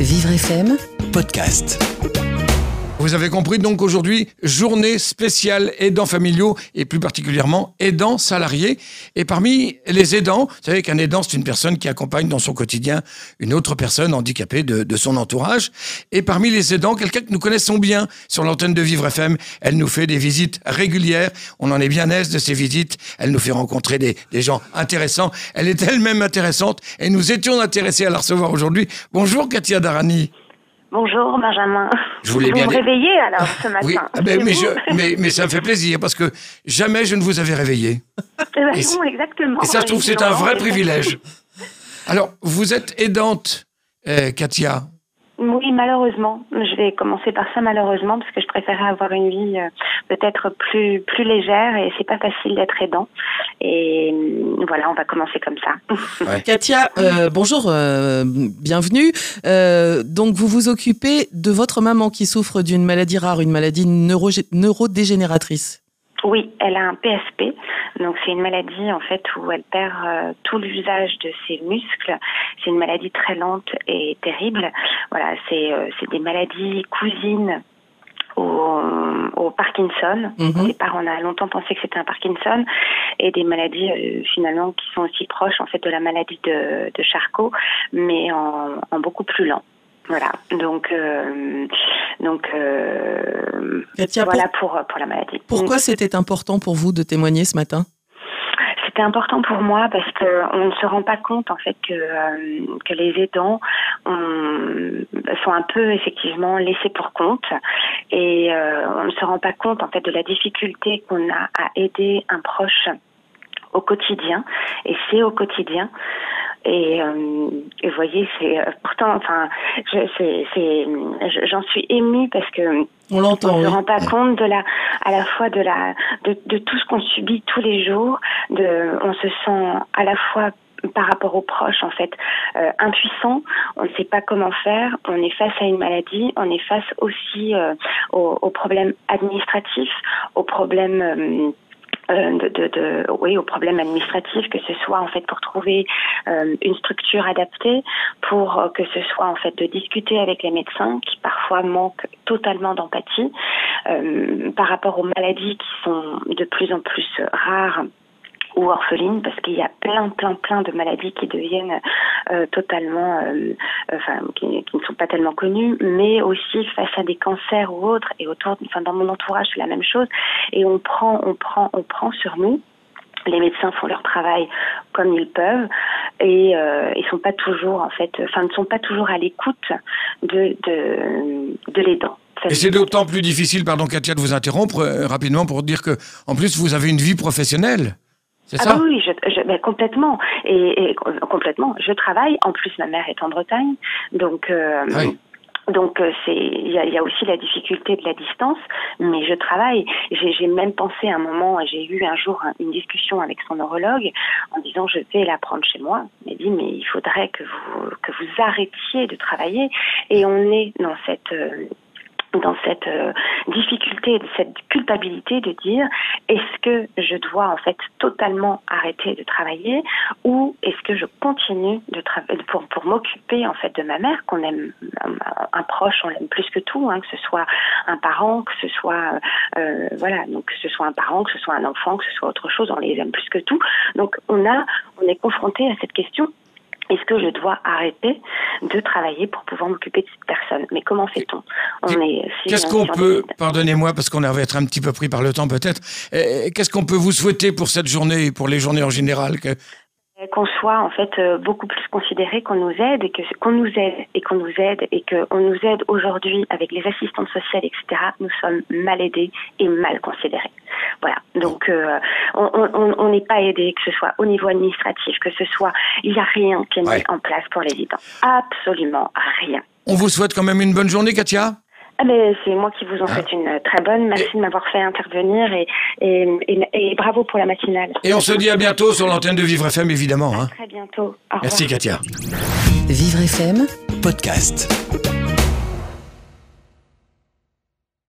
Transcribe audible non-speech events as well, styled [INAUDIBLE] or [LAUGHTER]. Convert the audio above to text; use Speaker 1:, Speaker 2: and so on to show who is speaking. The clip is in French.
Speaker 1: Vivre FM
Speaker 2: podcast.
Speaker 3: Vous avez compris donc aujourd'hui, journée spéciale aidants familiaux et plus particulièrement aidants salariés. Et parmi les aidants, vous savez qu'un aidant, c'est une personne qui accompagne dans son quotidien une autre personne handicapée de, son entourage. Et parmi les aidants, quelqu'un que nous connaissons bien sur l'antenne de Vivre FM. Elle nous fait des visites régulières. On en est bien aise de ces visites. Elle nous fait rencontrer des, des gens intéressants. Elle est elle-même intéressante et nous étions intéressés à la recevoir aujourd'hui. Bonjour Katia Darani.
Speaker 4: Bonjour Benjamin.
Speaker 3: Je voulais
Speaker 4: vous
Speaker 3: bien
Speaker 4: me
Speaker 3: dire-
Speaker 4: réveillez alors ce matin.
Speaker 3: Oui, ah ben,
Speaker 4: C'est
Speaker 3: mais,
Speaker 4: vous
Speaker 3: je- mais, mais ça me fait plaisir parce que jamais je ne vous avais réveillé.
Speaker 4: Eh ben,
Speaker 3: et
Speaker 4: non, exactement.
Speaker 3: Et ça, je trouve que c'est un vrai privilège. Alors, vous êtes aidante, euh, Katia.
Speaker 4: Oui, malheureusement. Je vais commencer par ça malheureusement parce que je préférais avoir une vie euh, peut-être plus plus légère et c'est pas facile d'être aidant. Et euh, voilà, on va commencer comme ça. [LAUGHS]
Speaker 5: Katia, euh, bonjour, euh, bienvenue. Euh, donc, vous vous occupez de votre maman qui souffre d'une maladie rare, une maladie neurodégénératrice.
Speaker 4: Oui, elle a un PSP, donc c'est une maladie en fait où elle perd euh, tout l'usage de ses muscles. C'est une maladie très lente et terrible. Voilà, c'est euh, c'est des maladies cousines au, au Parkinson.
Speaker 5: Mhm.
Speaker 4: Au départ, on a longtemps pensé que c'était un Parkinson et des maladies euh, finalement qui sont aussi proches en fait de la maladie de, de Charcot, mais en, en beaucoup plus lent. Voilà, donc euh, donc euh,
Speaker 5: Katia,
Speaker 4: voilà pour pour la maladie.
Speaker 5: pourquoi c'était important pour vous de témoigner ce matin?
Speaker 4: C'était important pour moi parce que on ne se rend pas compte en fait que euh, que les aidants ont- sont un peu effectivement laissés pour compte. Et euh, on ne se rend pas compte en fait de la difficulté qu'on a à aider un proche au quotidien. Et c'est au quotidien et, euh, et vous voyez c'est euh, pourtant enfin je, c'est, c'est, je- j'en suis émue parce que
Speaker 5: On l'entend,
Speaker 4: on ne
Speaker 5: oui.
Speaker 4: se rend pas compte de la, à la fois de la, de, de tout ce qu'on subit tous les jours. De, on se sent à la fois par rapport aux proches en fait euh, impuissant. On ne sait pas comment faire. On est face à une maladie. On est face aussi euh, aux, aux problèmes administratifs, aux problèmes euh, de, de, de- oui, aux problèmes administratifs, que ce soit en fait pour trouver euh, une structure adaptée, pour euh, que ce soit en fait de discuter avec les médecins qui parfois manquent totalement d'empathie euh, par rapport aux maladies qui sont de plus en plus rares ou orphelines parce qu'il y a plein plein plein de maladies qui deviennent euh, totalement euh, enfin qui, qui ne sont pas tellement connues mais aussi face à des cancers ou autres et autour enfin dans mon entourage c'est la même chose. Et on prend on prend on prend sur nous. Les médecins font leur travail comme ils peuvent et euh, ils sont pas toujours en fait enfin ne sont pas toujours à l'écoute de de, de l'aidant.
Speaker 3: Et c'est d'autant plus difficile, pardon Katia, de vous interrompre euh, rapidement pour dire que, en plus, vous avez une vie professionnelle.
Speaker 4: Ah
Speaker 3: ça
Speaker 4: bah oui, je, je, ben, complètement. Et, et co- complètement. Je travaille. En plus, ma mère est en Bretagne, donc. euh,
Speaker 3: Oui.
Speaker 4: Donc euh, c'est il y a, il y a aussi la difficulté de la distance, mais je travaille. J'ai même pensé à un moment, j'ai eu un jour un- une discussion avec son neurologue en disant je vais la prendre chez moi. Il m'a dit mais il faudrait que vous que vous arrêtiez de travailler et on est dans cette euh, dans cette euh, difficulté, cette culpabilité de dire est-ce que je dois en fait totalement arrêter de travailler ou est-ce que je continue de travailler pour, pour m'occuper en fait de ma mère qu'on aime un, proche on l'aime plus que tout hein, que ce soit un parent que ce soit euh, voilà donc que ce soit un parent que ce soit un enfant que ce soit autre chose on les aime plus que tout. Donc on a on est confronté à cette question est-ce que je dois arrêter de travailler pour pouvoir m'occuper de cette personne? Mais comment fait-on? On est si
Speaker 3: Qu'est-ce
Speaker 4: on-
Speaker 3: qu'on peut, pardonnez-moi parce qu'on va être un petit peu pris par le temps peut-être, euh, qu'est-ce qu'on peut vous souhaiter pour cette journée et pour les journées en général? Que...
Speaker 4: qu'on soit en fait euh, beaucoup plus considéré, qu'on nous aide et que qu'on nous aide et qu'on nous aide et qu'on nous aide aujourd'hui avec les assistantes sociales, etc. Nous sommes mal aidés et mal considérés. Voilà. Donc euh, on n'est pas aidé, que ce soit au niveau administratif, que ce soit, il n'y a rien qui est mis
Speaker 3: Ouais.
Speaker 4: en place pour les aidants. Absolument rien.
Speaker 3: On vous souhaite quand même une bonne journée, Katia
Speaker 4: Ah ben, c'est moi qui vous en souhaite une euh, très bonne. Merci de m'avoir fait intervenir et, et, et, et bravo pour la matinale.
Speaker 3: Et on se dit à bientôt sur l'antenne de Vivre FM, évidemment. hein.
Speaker 4: Très bientôt. Au revoir.
Speaker 3: Merci, Katia.
Speaker 1: Vivre FM
Speaker 2: podcast.